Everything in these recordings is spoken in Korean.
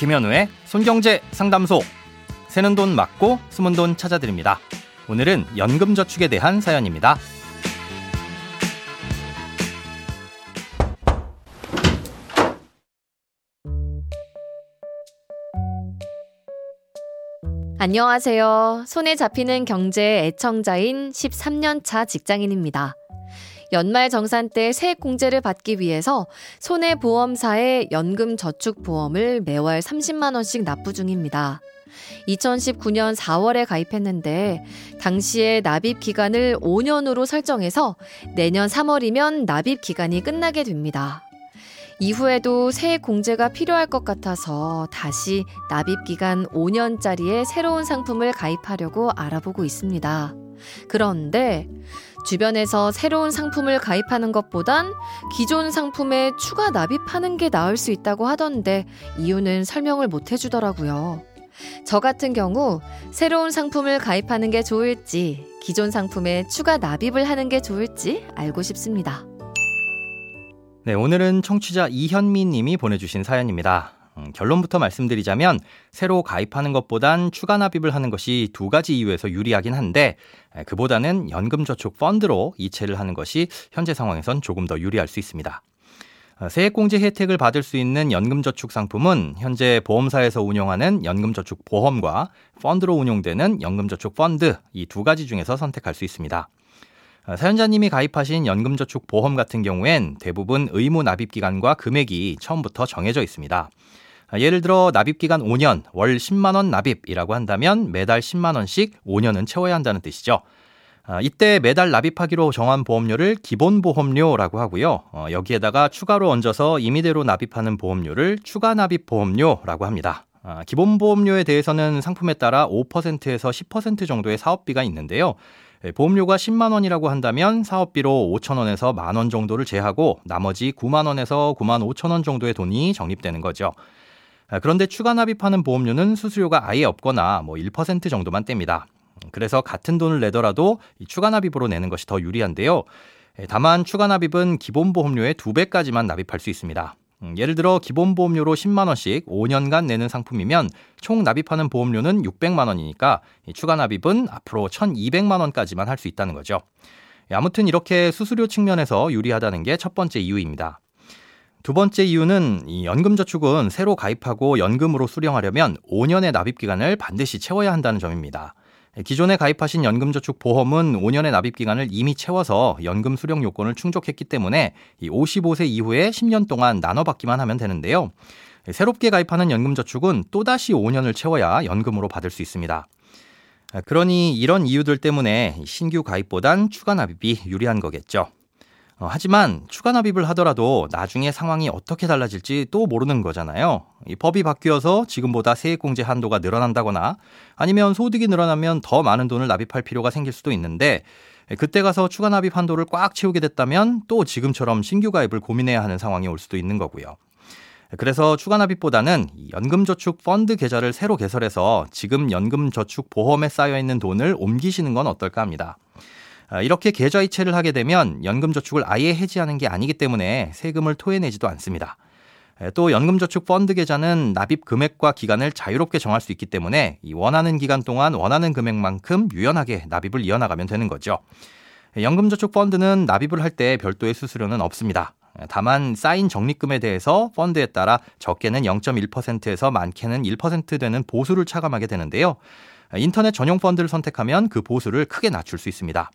김현우의 손경제 상담소. 새는 돈 맞고 숨은 돈 찾아드립니다. 오늘은 연금저축에 대한 사연입니다. 안녕하세요. 손에 잡히는 경제 애청자인 13년차 직장인입니다. 연말 정산 때 세액 공제를 받기 위해서 손해보험사에 연금저축보험을 매월 30만원씩 납부 중입니다. 2019년 4월에 가입했는데 당시에 납입 기간을 5년으로 설정해서 내년 3월이면 납입 기간이 끝나게 됩니다. 이후에도 세액 공제가 필요할 것 같아서 다시 납입 기간 5년짜리의 새로운 상품을 가입하려고 알아보고 있습니다. 그런데 주변에서 새로운 상품을 가입하는 것보단 기존 상품에 추가 납입하는 게 나을 수 있다고 하던데 이유는 설명을 못 해주더라고요. 저 같은 경우 새로운 상품을 가입하는 게 좋을지 기존 상품에 추가 납입을 하는 게 좋을지 알고 싶습니다. 네, 오늘은 청취자 이현미 님이 보내주신 사연입니다. 음, 결론부터 말씀드리자면 새로 가입하는 것보단 추가 납입을 하는 것이 두 가지 이유에서 유리하긴 한데 그보다는 연금저축 펀드로 이체를 하는 것이 현재 상황에선 조금 더 유리할 수 있습니다. 어, 세액공제 혜택을 받을 수 있는 연금저축 상품은 현재 보험사에서 운영하는 연금저축 보험과 펀드로 운용되는 연금저축 펀드 이 두 가지 중에서 선택할 수 있습니다. 어, 사연자님이 가입하신 연금저축 보험 같은 경우엔 대부분 의무 납입 기간과 금액이 처음부터 정해져 있습니다. 어, 예를 들어 납입 기간 5년, 월 10만 원 납입이라고 한다면 매달 10만 원씩 5년은 채워야 한다는 뜻이죠. 아, 이때 매달 납입하기로 정한 보험료를 기본 보험료라고 하고요. 어, 여기에다가 추가로 얹어서 임의대로 납입하는 보험료를 추가 납입 보험료라고 합니다. 아, 기본 보험료에 대해서는 상품에 따라 5%에서 10% 정도의 사업비가 있는데요. 예, 보험료가 10만 원이라고 한다면 사업비로 5천 원에서 만 원 정도를 제하고 나머지 9만 원에서 9만 5천 원 정도의 돈이 적립되는 거죠. 아, 그런데 추가 납입하는 보험료는 수수료가 아예 없거나 뭐 1% 정도만 뗍니다. 그래서 같은 돈을 내더라도 추가 납입으로 내는 것이 더 유리한데요. 예, 다만 추가 납입은 기본 보험료의 두 배까지만 납입할 수 있습니다. 음, 예를 들어 기본 보험료로 10만 원씩 5년간 내는 상품이면 총 납입하는 보험료는 600만 원이니까 추가 납입은 앞으로 1,200만 원까지만 할 수 있다는 거죠. 예, 아무튼 이렇게 수수료 측면에서 유리하다는 게 첫 번째 이유입니다. 두 번째 이유는 이 연금저축은 새로 가입하고 연금으로 수령하려면 5년의 납입 기간을 반드시 채워야 한다는 점입니다. 기존에 가입하신 연금저축 보험은 5년의 납입 기간을 이미 채워서 연금 수령 요건을 충족했기 때문에 55세 이후에 10년 동안 나눠 받기만 하면 되는데요. 새롭게 가입하는 연금저축은 또다시 5년을 채워야 연금으로 받을 수 있습니다. 그러니 이런 이유들 때문에 신규 가입보단 추가 납입이 유리한 거겠죠. 어, 하지만 추가 납입을 하더라도 나중에 상황이 어떻게 달라질지 또 모르는 거잖아요. 이 법이 바뀌어서 지금보다 세액공제 한도가 늘어난다거나 아니면 소득이 늘어나면 더 많은 돈을 납입할 필요가 생길 수도 있는데 그때 가서 추가 납입 한도를 꽉 채우게 됐다면 또 지금처럼 신규 가입을 고민해야 하는 상황이 올 수도 있는 거고요. 그래서 추가 납입보다는 연금저축 펀드 계좌를 새로 개설해서 지금 연금저축 보험에 쌓여 있는 돈을 옮기시는 건 어떨까 합니다. 아, 이렇게 계좌 이체를 하게 되면 연금 저축을 아예 해지하는 게 아니기 때문에 세금을 토해내지도 않습니다. 또 연금저축 펀드 계좌는 납입 금액과 기간을 자유롭게 정할 수 있기 때문에 원하는 기간 동안 원하는 금액만큼 유연하게 납입을 이어나가면 되는 거죠. 연금저축 펀드는 납입을 할 때 별도의 수수료는 없습니다. 다만 쌓인 적립금에 대해서 펀드에 따라 적게는 0.1%에서 많게는 1% 되는 보수를 차감하게 되는데요. 인터넷 전용 펀드를 선택하면 그 보수를 크게 낮출 수 있습니다.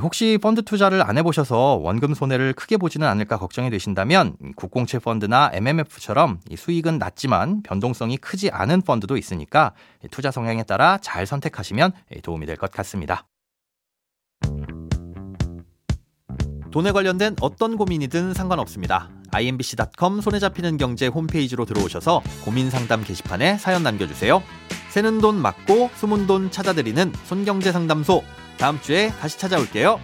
혹시 펀드 투자를 안 해보셔서 원금 손해를 크게 보지는 않을까 걱정이 되신다면 국공채 펀드나 MMF처럼 수익은 낮지만 변동성이 크지 않은 펀드도 있으니까 투자 성향에 따라 잘 선택하시면 도움이 될 것 같습니다. 돈에 관련된 어떤 고민이든 상관없습니다. imbc.com 손에 잡히는 경제 홈페이지로 들어오셔서 고민 상담 게시판에 사연 남겨주세요. 새는 돈 맞고 숨은 돈 찾아드리는 손경제 상담소. 다음 주에 다시 찾아올게요.